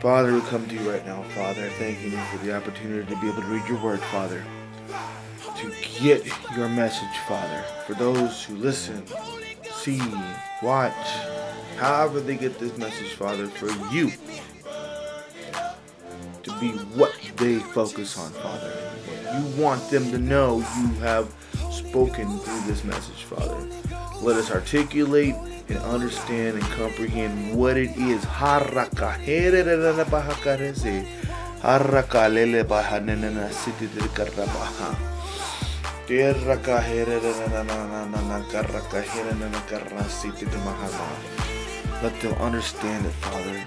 Father, we come to you right now, Father, thanking you for the opportunity to be able to read your word, Father. To get your message, Father. For those who listen, see, watch, however they get this message, Father, for you to be what they focus on, Father. You want them to know you have spoken through this message, Father. Let us articulate and understand and comprehend what it is. Let them understand it, Father.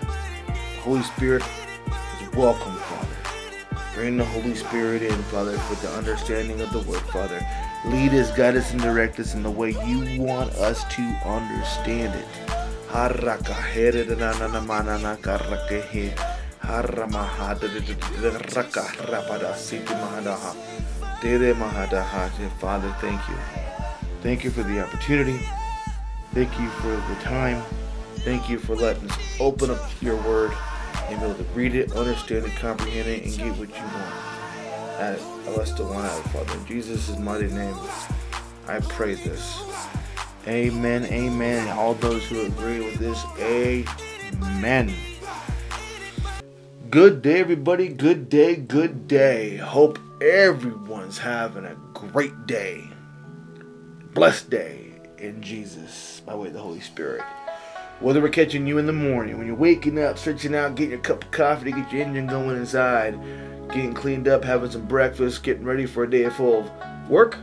Holy Spirit is welcome, Father. Bring the Holy Spirit in, Father, for the understanding of the word, Father. Lead us, guide us, and direct us in the way you want us to understand it. Father, thank you. Thank you for the opportunity. Thank you for the time. Thank you for letting us open up your word and be able to read it, understand it, comprehend it, and get what you want. At one out, Father. In Jesus' mighty name, I pray this. Amen, amen. All those who agree with this, amen. Good day, everybody. Good day, good day. Hope everyone's having a great day. Blessed day in Jesus by way of the Holy Spirit. Whether we're catching you in the morning, when you're waking up, stretching out, getting your cup of coffee to get your engine going inside, getting cleaned up, having some breakfast, getting ready for a day full of work,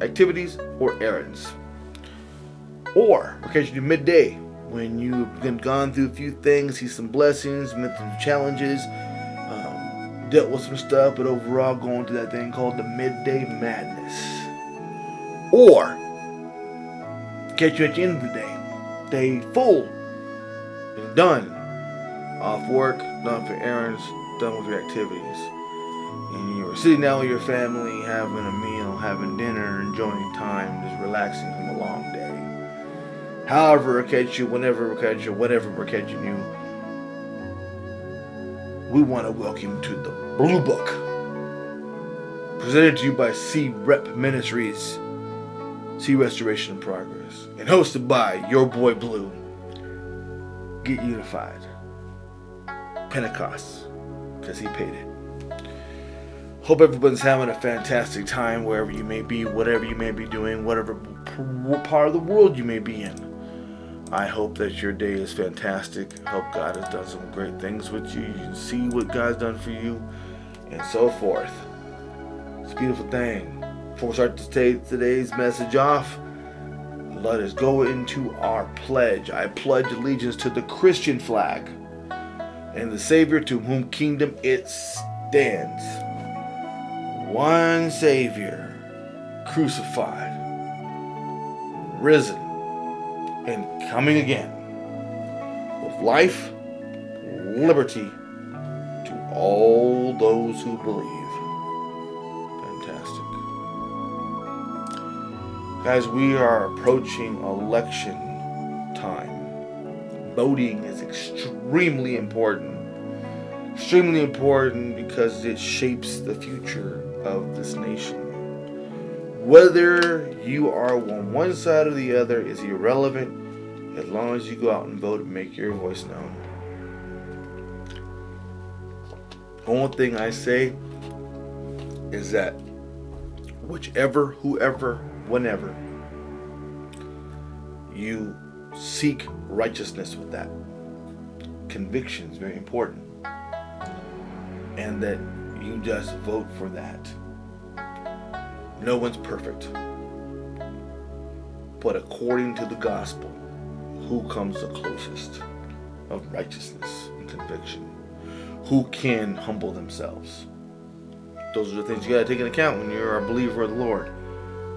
activities, or errands. Or we're catching you midday when you've been gone through a few things, see some blessings, met some challenges, um, dealt with some stuff, but overall going through that thing called the midday madness. Or catch you at the end of the day, day full, and done, off work, done for errands, done with your activities. And you were sitting down with your family, having a meal, having dinner, enjoying time, just relaxing from a long day. However, we catch you, whenever we catch you, whatever we're catching you, we want to welcome you to the Blue Book. Presented to you by SeeRIP Ministries, See Restoration in Progress, and hosted by your boy Blue. Get unified. Pentecost, because he paid it. Hope everyone's having a fantastic time wherever you may be, whatever you may be doing, whatever part of the world you may be in. I hope that your day is fantastic. Hope God has done some great things with you. You can see what God's done for you, and so forth. It's a beautiful thing. Before we start to take today's message off, let us go into our pledge. I pledge allegiance to the Christian flag and the Savior to whom kingdom it stands. One Savior, crucified, risen, and coming again, with life, liberty to all those who believe. Guys, we are approaching election time. Voting is extremely important. Extremely important because it shapes the future of this nation. Whether you are on one side or the other is irrelevant as long as you go out and vote and make your voice known. Only thing I say is that whichever, whoever, whenever you seek righteousness with that, conviction is very important. And that you just vote for that. No one's perfect. But according to the gospel, who comes the closest of righteousness and conviction? Who can humble themselves? Those are the things you gotta take into account when you're a believer of the Lord,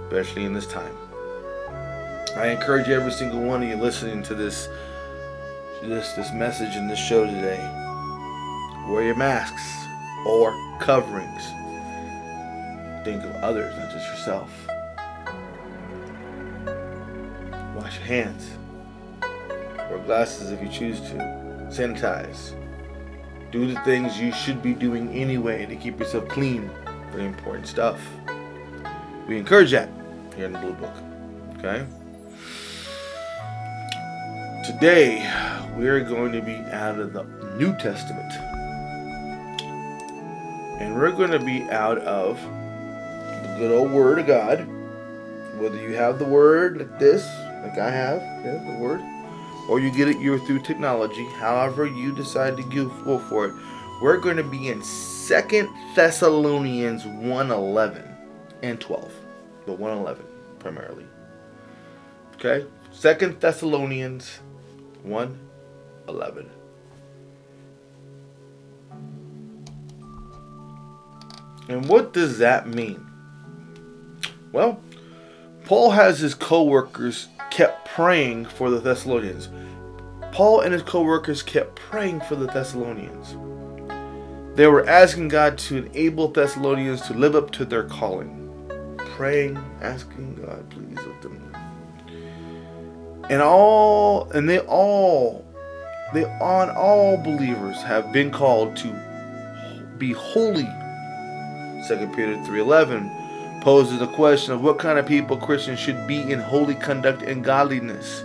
especially in this time. I encourage every single one of you listening to this this this message and this show today. Wear your masks or coverings. Think of others, not just yourself. Wash your hands. Wear glasses if you choose to. Sanitize. Do the things you should be doing anyway to keep yourself clean. Very important stuff. We encourage that here in the Blue Book. Okay? Today, we're going to be out of the New Testament. And we're going to be out of the good old Word of God. Whether you have the Word like this, like I have, yeah, the Word, or you get it you're through technology, however you decide to go for it. We're going to be in Second Thessalonians 1:11 and 12, but 1:11 primarily. Okay, Second Thessalonians 1:11. And what does that mean? Well, Paul has his co-workers kept praying for the Thessalonians. Paul and his co-workers kept praying for the Thessalonians. They were asking God to enable Thessalonians to live up to their calling. Praying, asking God, please let them. And all and they all they on all believers have been called to be holy. 2 Peter 3:11 poses the question of what kind of people Christians should be in holy conduct and godliness.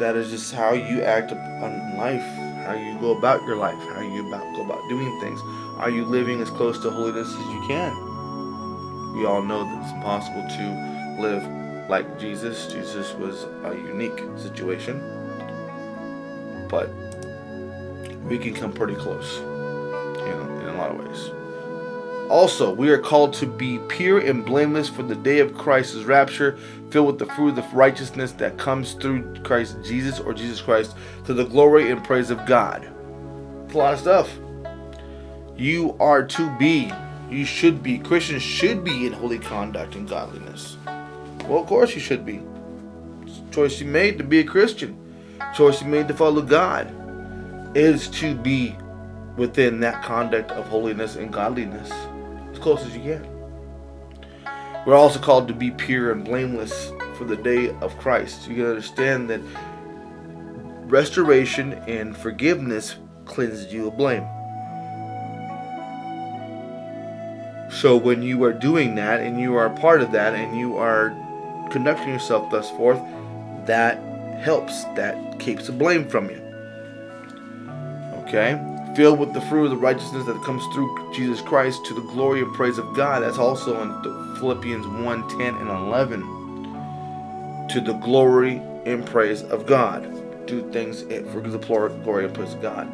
That is just how you act on life, how you go about your life, how you about, go about doing things. Are you living as close to holiness as you can? We all know that it's impossible to live like Jesus. Jesus was a unique situation, but we can come pretty close, you know, in a lot of ways. Also, we are called to be pure and blameless for the day of Christ's rapture, filled with the fruit of righteousness that comes through Christ Jesus or Jesus Christ to the glory and praise of God. It's a lot of stuff. You are to be, you should be, Christians should be in holy conduct and godliness. Well, of course you should be. Choice you made to be a Christian. Choice you made to follow God is to be within that conduct of holiness and godliness as close as you can. We're also called to be pure and blameless for the day of Christ. You can understand that restoration and forgiveness cleanses you of blame. So when you are doing that and you are part of that and you are conducting yourself thus forth, that helps. That keeps the blame from you. Okay? Filled with the fruit of the righteousness that comes through Jesus Christ to the glory and praise of God. That's also in Philippians 1 10 and 11. To the glory and praise of God. Do things eh, for the glory and praise of God.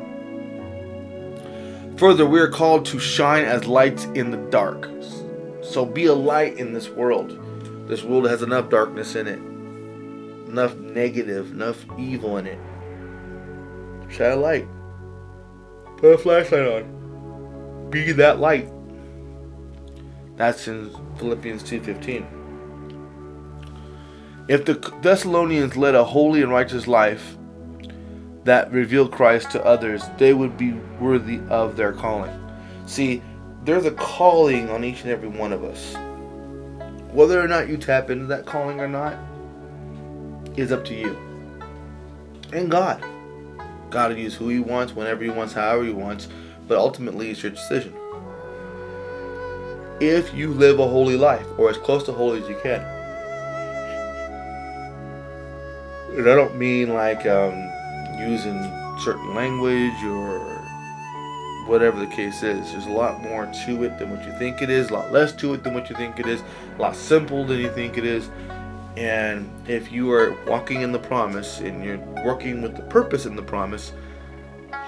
Further, we are called to shine as lights in the dark. So be a light in this world. This world has enough darkness in it, enough negative, enough evil in it. Shine a light. Put a flashlight on. Be that light. That's in Philippians 2:15. If the Thessalonians led a holy and righteous life, that reveal Christ to others, they would be worthy of their calling. See, there's a calling on each and every one of us. Whether or not you tap into that calling or not is up to you. And God. God will use who He wants, whenever He wants, however He wants, but ultimately it's your decision. If you live a holy life, or as close to holy as you can. And I don't mean like um, using certain language or whatever the case is. There's a lot more to it than what you think it is, a lot less to it than what you think it is, a lot simple than you think it is. And if you are walking in the promise and you're working with the purpose in the promise,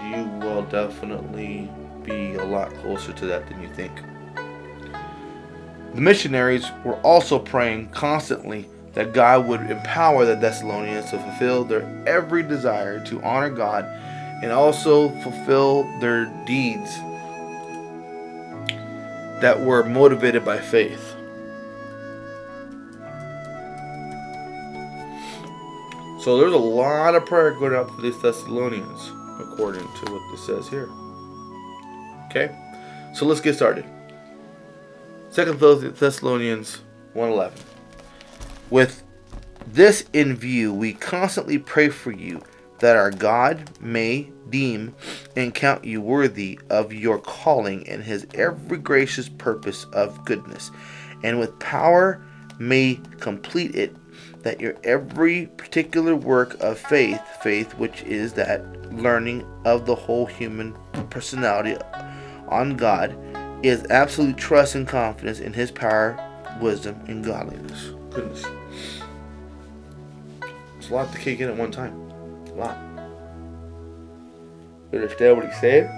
you will definitely be a lot closer to that than you think. The missionaries were also praying constantly that God would empower the Thessalonians to fulfill their every desire to honor God and also fulfill their deeds that were motivated by faith. So there's a lot of prayer going out to these Thessalonians, according to what this says here. Okay, so let's get started. Second Thessalonians 1:11. With this in view, we constantly pray for you that our God may deem and count you worthy of your calling and his every gracious purpose of goodness, and with power may complete it, that your every particular work of faith, faith which is that learning of the whole human personality on God, is absolute trust and confidence in his power, wisdom, and godliness. Goodness. It's a lot to kick in at one time. A lot. You understand what he's saying?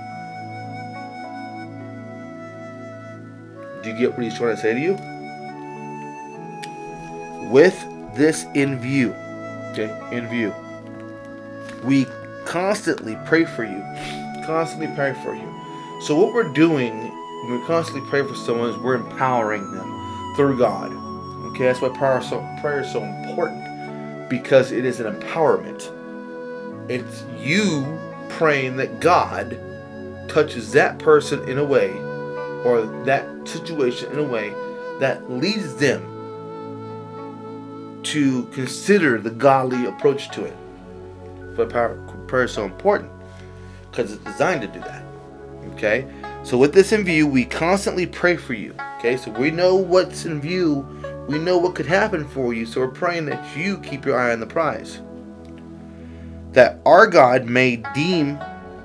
Do you get what he's trying to say to you? With this in view, okay, in view, we constantly pray for you. Constantly pray for you. So what we're doing when we constantly pray for someone is we're empowering them through God. Okay, that's why prayer is so, prayer is so important because it is an empowerment. It's you praying that God touches that person in a way or that situation in a way that leads them to consider the godly approach to it. But prayer is so important because it's designed to do that. Okay? So, with this in view, we constantly pray for you. Okay? So, we know what's in view, we know what could happen for you. So, we're praying that you keep your eye on the prize that our God may deem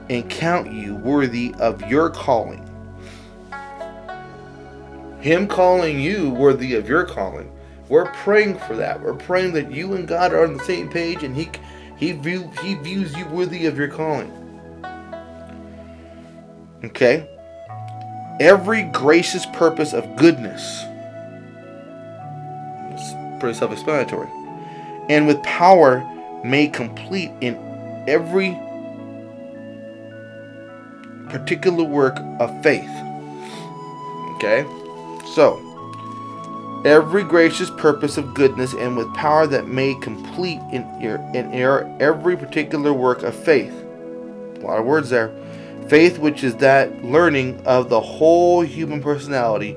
and count you worthy of your calling. Him calling you worthy of your calling. We're praying for that. We're praying that you and God are on the same page and he he view, he views you worthy of your calling. Okay? Every gracious purpose of goodness. Pretty self-explanatory. And with power made complete in every particular work of faith. Okay? So, every gracious purpose of goodness and with power that made complete in, in every particular work of faith. A lot of words there. Faith, which is that learning of the whole human personality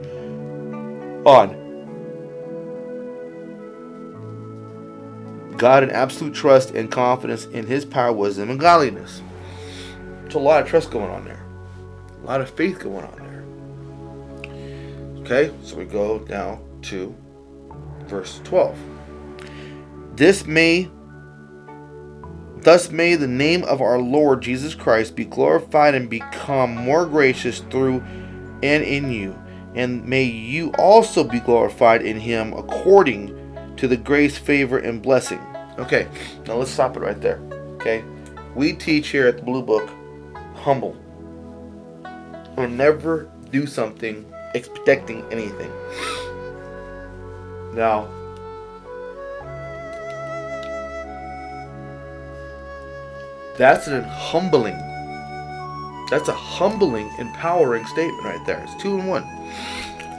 on God in absolute trust and confidence in His power, wisdom, and godliness. There's a lot of trust going on there, a lot of faith going on there. Okay, so we go now to verse 12. This may, thus may the name of our Lord Jesus Christ be glorified and become more gracious through and in you, and may you also be glorified in Him according to the grace, favor, and blessing. Okay, now let's stop it right there. Okay, we teach here at the Blue Book humble. Or never do something expecting anything. Now, that's an humbling. That's a humbling, empowering statement right there. It's two in one.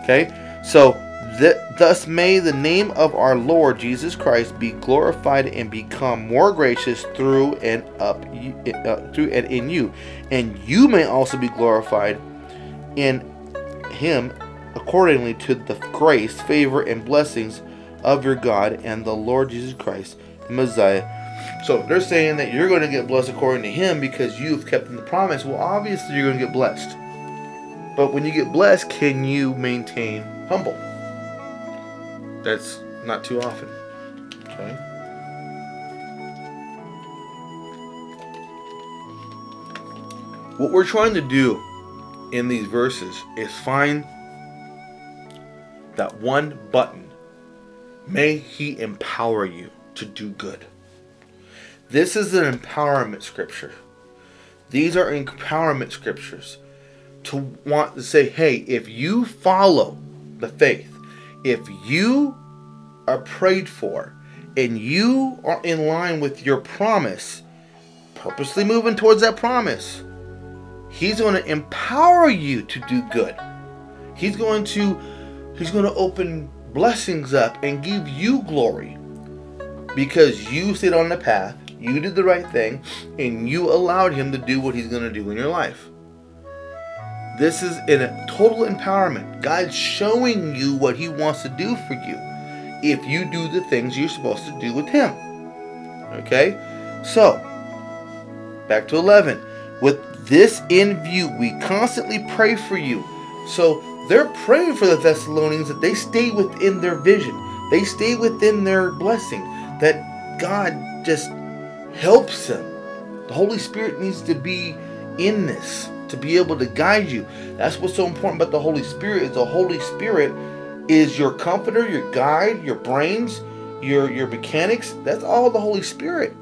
Okay, so Th- thus may the name of our Lord Jesus Christ be glorified and become more gracious through and up uh, through and in you, and you may also be glorified in him accordingly to the grace, favor, and blessings of your God and the Lord Jesus Christ, the Messiah. So they're saying that you're going to get blessed according to him because you've kept the promise. Well, obviously you're going to get blessed. But when you get blessed, can you maintain humble? That's not too often. Okay. What we're trying to do in these verses is find that one button. May He empower you to do good. This is an empowerment scripture. These are empowerment scriptures to want to say, hey, if you follow the faith, if you are prayed for, and you are in line with your promise, purposely moving towards that promise, He's going to empower you to do good. He's going to He's going to open blessings up and give you glory because you sit on the path, you did the right thing, and you allowed him to do what he's going to do in your life. This is in a total empowerment. God's showing you what he wants to do for you if you do the things you're supposed to do with him. Okay? So, back to 11. With this in view, we constantly pray for you. So, they're praying for the Thessalonians that they stay within their vision, they stay within their blessing, that God just helps them. The Holy Spirit needs to be in this to be able to guide you. That's what's so important about the Holy Spirit is the Holy Spirit is your comforter, your guide, your brains, your your mechanics. That's all the Holy Spirit.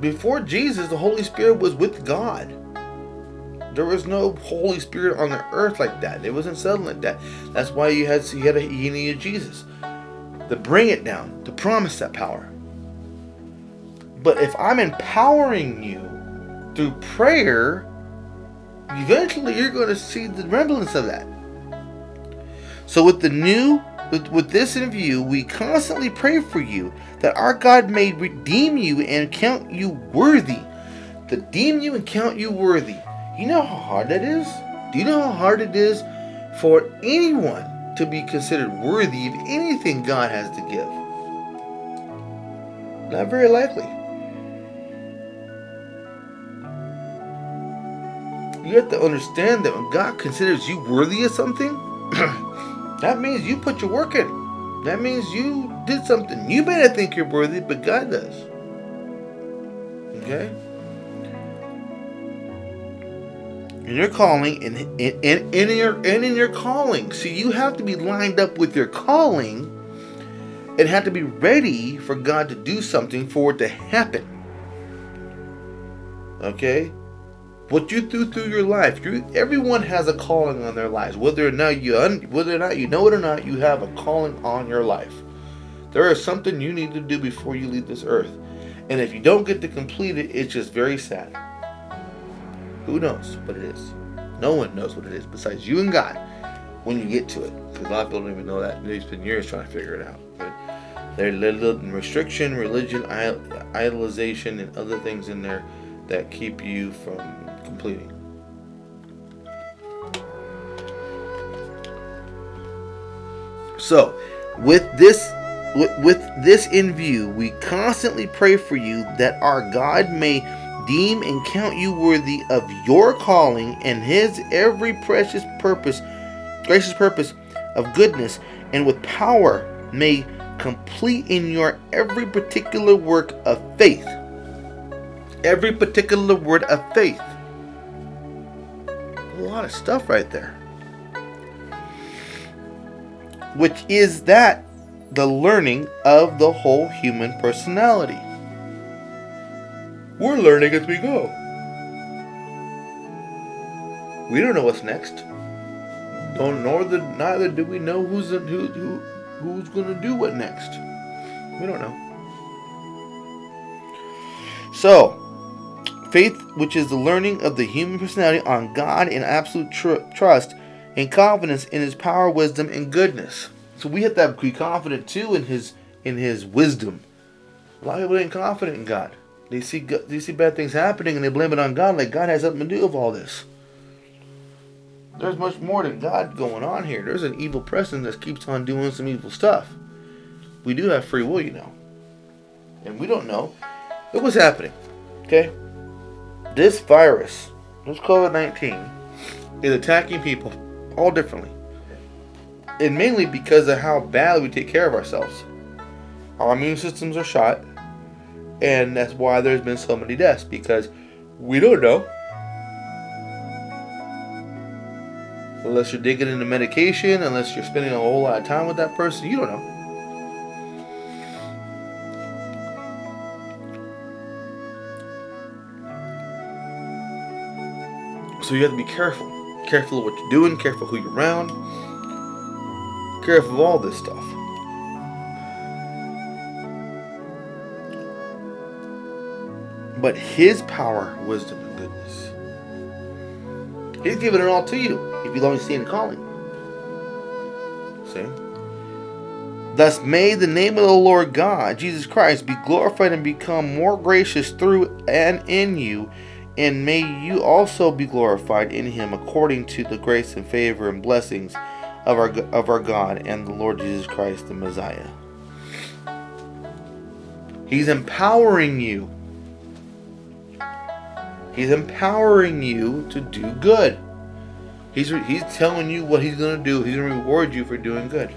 Before Jesus, the Holy Spirit was with God. There was no Holy Spirit on the earth like that. It wasn't settled like that. That's why you had you had a, you needed Jesus to bring it down, to promise that power. But if I'm empowering you through prayer, eventually you're going to see the remnants of that. So with the new with, with this in view, we constantly pray for you that our God may redeem you and count you worthy. To deem you and count you worthy. You know how hard that is? Do you know how hard it is for anyone to be considered worthy of anything God has to give? Not very likely. You have to understand that when God considers you worthy of something, that means you put your work in. That means you did something. You may not think you're worthy, but God does. Okay? In your calling, and in, in, in, your and in your calling. See, you have to be lined up with your calling and have to be ready for God to do something for it to happen. Okay? What you do through your life, you, everyone has a calling on their lives. Whether or not you un, whether or not you know it or not, you have a calling on your life. There is something you need to do before you leave this earth. And if you don't get to complete it, it's just very sad. Who knows what it is? No one knows what it is besides you and God when you get to it. Because a lot of people don't even know that. They spend years trying to figure it out. But there's little restriction, religion, idolization, and other things in there that keep you from completing. So, with this with, this in view, we constantly pray for you that our God may deem and count you worthy of your calling and his every precious purpose, gracious purpose of goodness, and with power may complete in your every particular work of faith. Every particular word of faith. A lot of stuff right there. Which is that the learning of the whole human personality. We're learning as we go. We don't know what's next. Don't nor the neither do we know who's who who who's going to do what next. We don't know. So, Faith, which is the learning of the human personality on God in absolute tr- trust and confidence in His power, wisdom, and goodness. So we have to be confident too in His in His wisdom. A lot of people ain't confident in God. They see they see bad things happening and they blame it on God, like God has something to do with all this. There's much more than God going on here. There's an evil person that keeps on doing some evil stuff. We do have free will, you know, and we don't know. What's happening. Okay, this virus, this COVID nineteen, is attacking people all differently, and mainly because of how badly we take care of ourselves. Our immune systems are shot, and that's why there's been so many deaths because we don't know. Unless you're digging into medication, unless you're spending a whole lot of time with that person, you don't know. So you have to be careful. Careful of what you're doing, careful who you're around, careful of all this stuff. But his power, wisdom, and goodness. He's given it all to you if you only see and calling. See? Thus may the name of the Lord God, Jesus Christ, be glorified and become more gracious through and in you, and may you also be glorified in him according to the grace and favor and blessings of our of our God and the Lord Jesus Christ the Messiah. He's empowering you. He's empowering you to do good. He's he's telling you what he's going to do. He's going to reward you for doing good.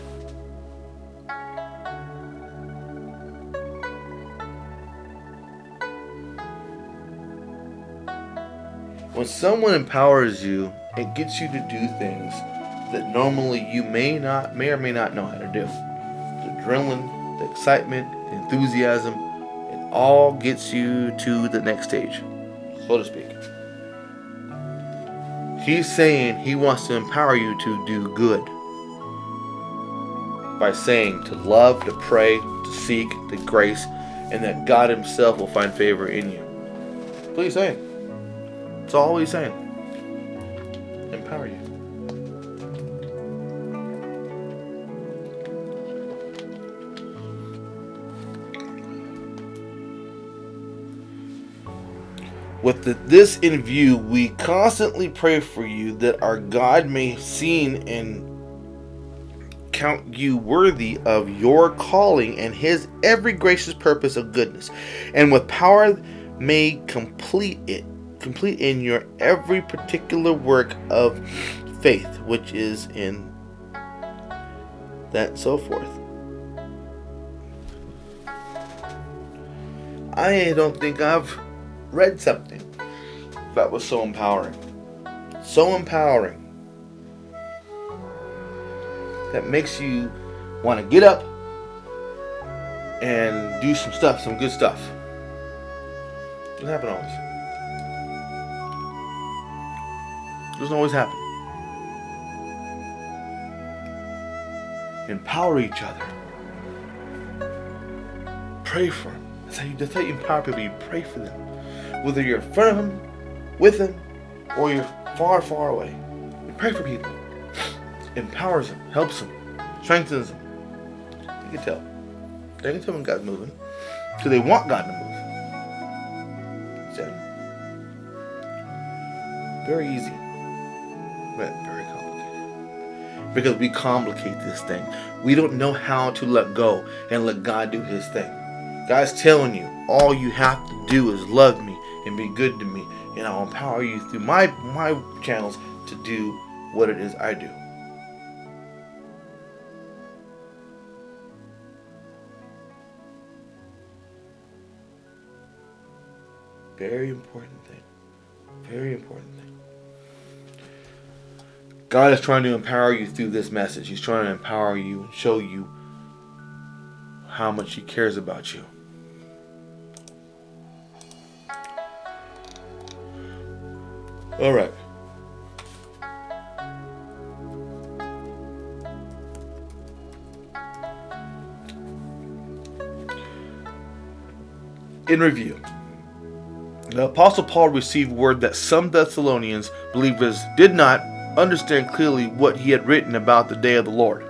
When someone empowers you, it gets you to do things that normally you may not may or may not know how to do. The adrenaline, the excitement, the enthusiasm, it all gets you to the next stage, so to speak. He's saying he wants to empower you to do good by saying to love, to pray, to seek the grace, and that God Himself will find favor in you. Please say He's That's all He's saying. Empower you. With this in view, we constantly pray for you that our God may seen and count you worthy of your calling and his every gracious purpose of goodness, and with power may complete it, complete in your every particular work of faith, which is in that so forth. I don't think I've read something that was so empowering. So empowering. That makes you want to get up and do some stuff, some good stuff. Doesn't happen always. Doesn't always happen. Empower each other. Pray for them. That's how you, that's how you empower people. You pray for them whether you're in front of them, with them, or you're far, far away. You pray for people. Empowers them, helps them, strengthens them. You can tell. They can tell when God's moving. Because they want God to move. Very easy. Because we complicate this thing. We don't know how to let go and let God do his thing. God's telling you, all you have to do is love me and be good to me, and I'll empower you through my my channels to do what it is I do. Very important thing. Very important thing. God is trying to empower you through this message. He's trying to empower you and show you how much He cares about you. All right. In review, The Apostle Paul received word that some Thessalonians believers did not understand clearly what he had written about the day of the Lord.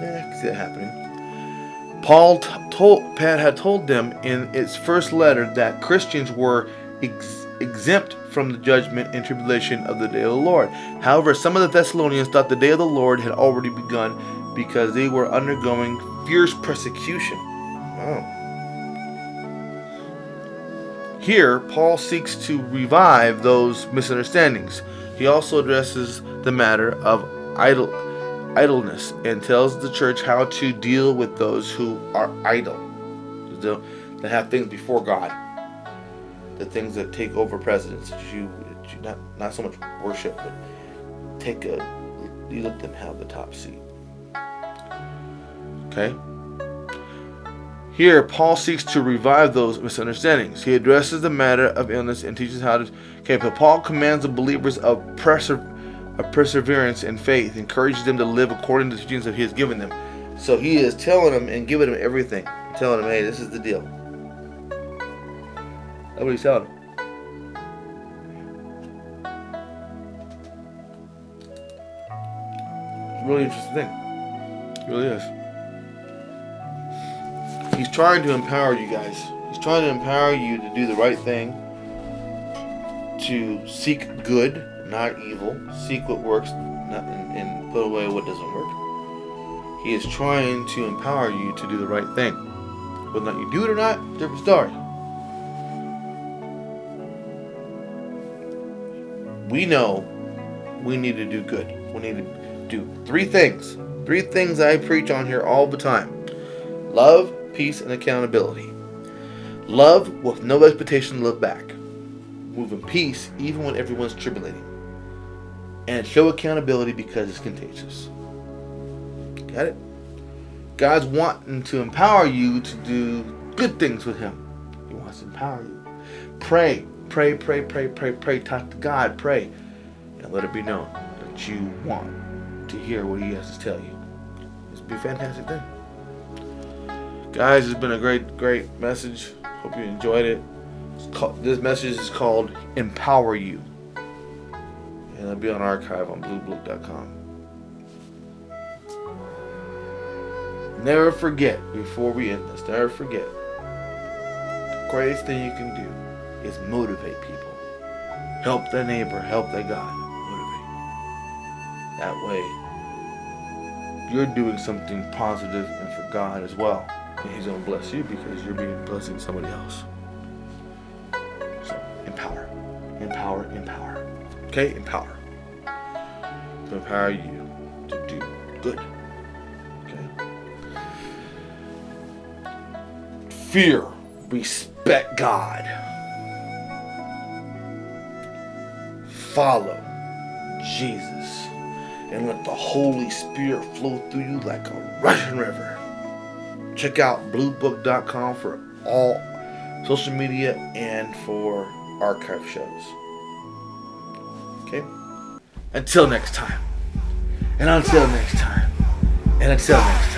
Yeah, I can see that happening. Paul t- told had told them in its first letter that Christians were ex- exempt from the judgment and tribulation of the day of the Lord. However, some of the Thessalonians thought the day of the Lord had already begun because they were undergoing fierce persecution. Here, Paul seeks to revive those misunderstandings. He also addresses the matter of idle, idleness and tells the church how to deal with those who are idle, that have things before God, the things that take over precedence. You, you not not so much worship, but take a you let them have the top seat. Okay. Here, Paul seeks to revive those misunderstandings. He addresses the matter of illness and teaches how to. Okay, but Paul commands the believers of, of perseverance and faith, encourages them to live according to the teachings that he has given them. So he is telling them and giving them everything, telling them, "Hey, this is the deal." That's what he's telling them. It's really interesting thing. It really is. He's trying to empower you guys. He's trying to empower you to do the right thing, to seek good, not evil, seek what works, not, and, and put away what doesn't work. He is trying to empower you to do the right thing. Whether you do it or not, different story. We know we need to do good. We need to do three things. Three things I preach on here all the time love, peace, and accountability. Love with no expectation to look back. Move in peace even when everyone's tribulating. And show accountability because it's contagious. Got it? God's wanting to empower you to do good things with Him. He wants to empower you. Pray, pray, pray, pray, pray, pray. Talk to God, pray. And let it be known that you want to hear what He has to tell you. It's be a fantastic thing. Guys, it's been a great, great message. Hope you enjoyed it. This message is called Empower You. And it'll be on archive on bluebook.com. Never forget, before we end this, never forget, the greatest thing you can do is motivate people. Help their neighbor, help their God. Motivate. That way, you're doing something positive and for God as well. And He's going to bless you because you're being blessing somebody else. Empower, empower. Okay? Empower. To empower you to do good. Okay? Fear. Respect God. Follow Jesus. And let the Holy Spirit flow through you like a rushing river. Check out bluebook.com for all social media and for archive shows. Okay? Until next time. And until next time. And until next time.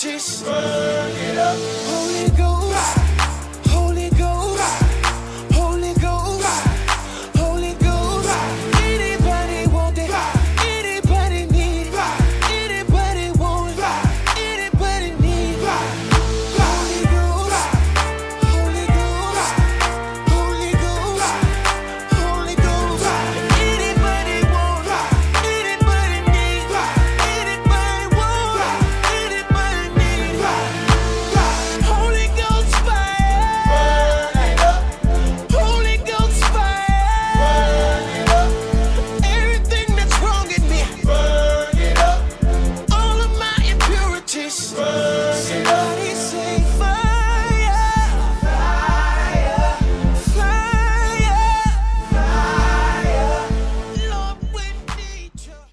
Just burn it up, Holy Ghost.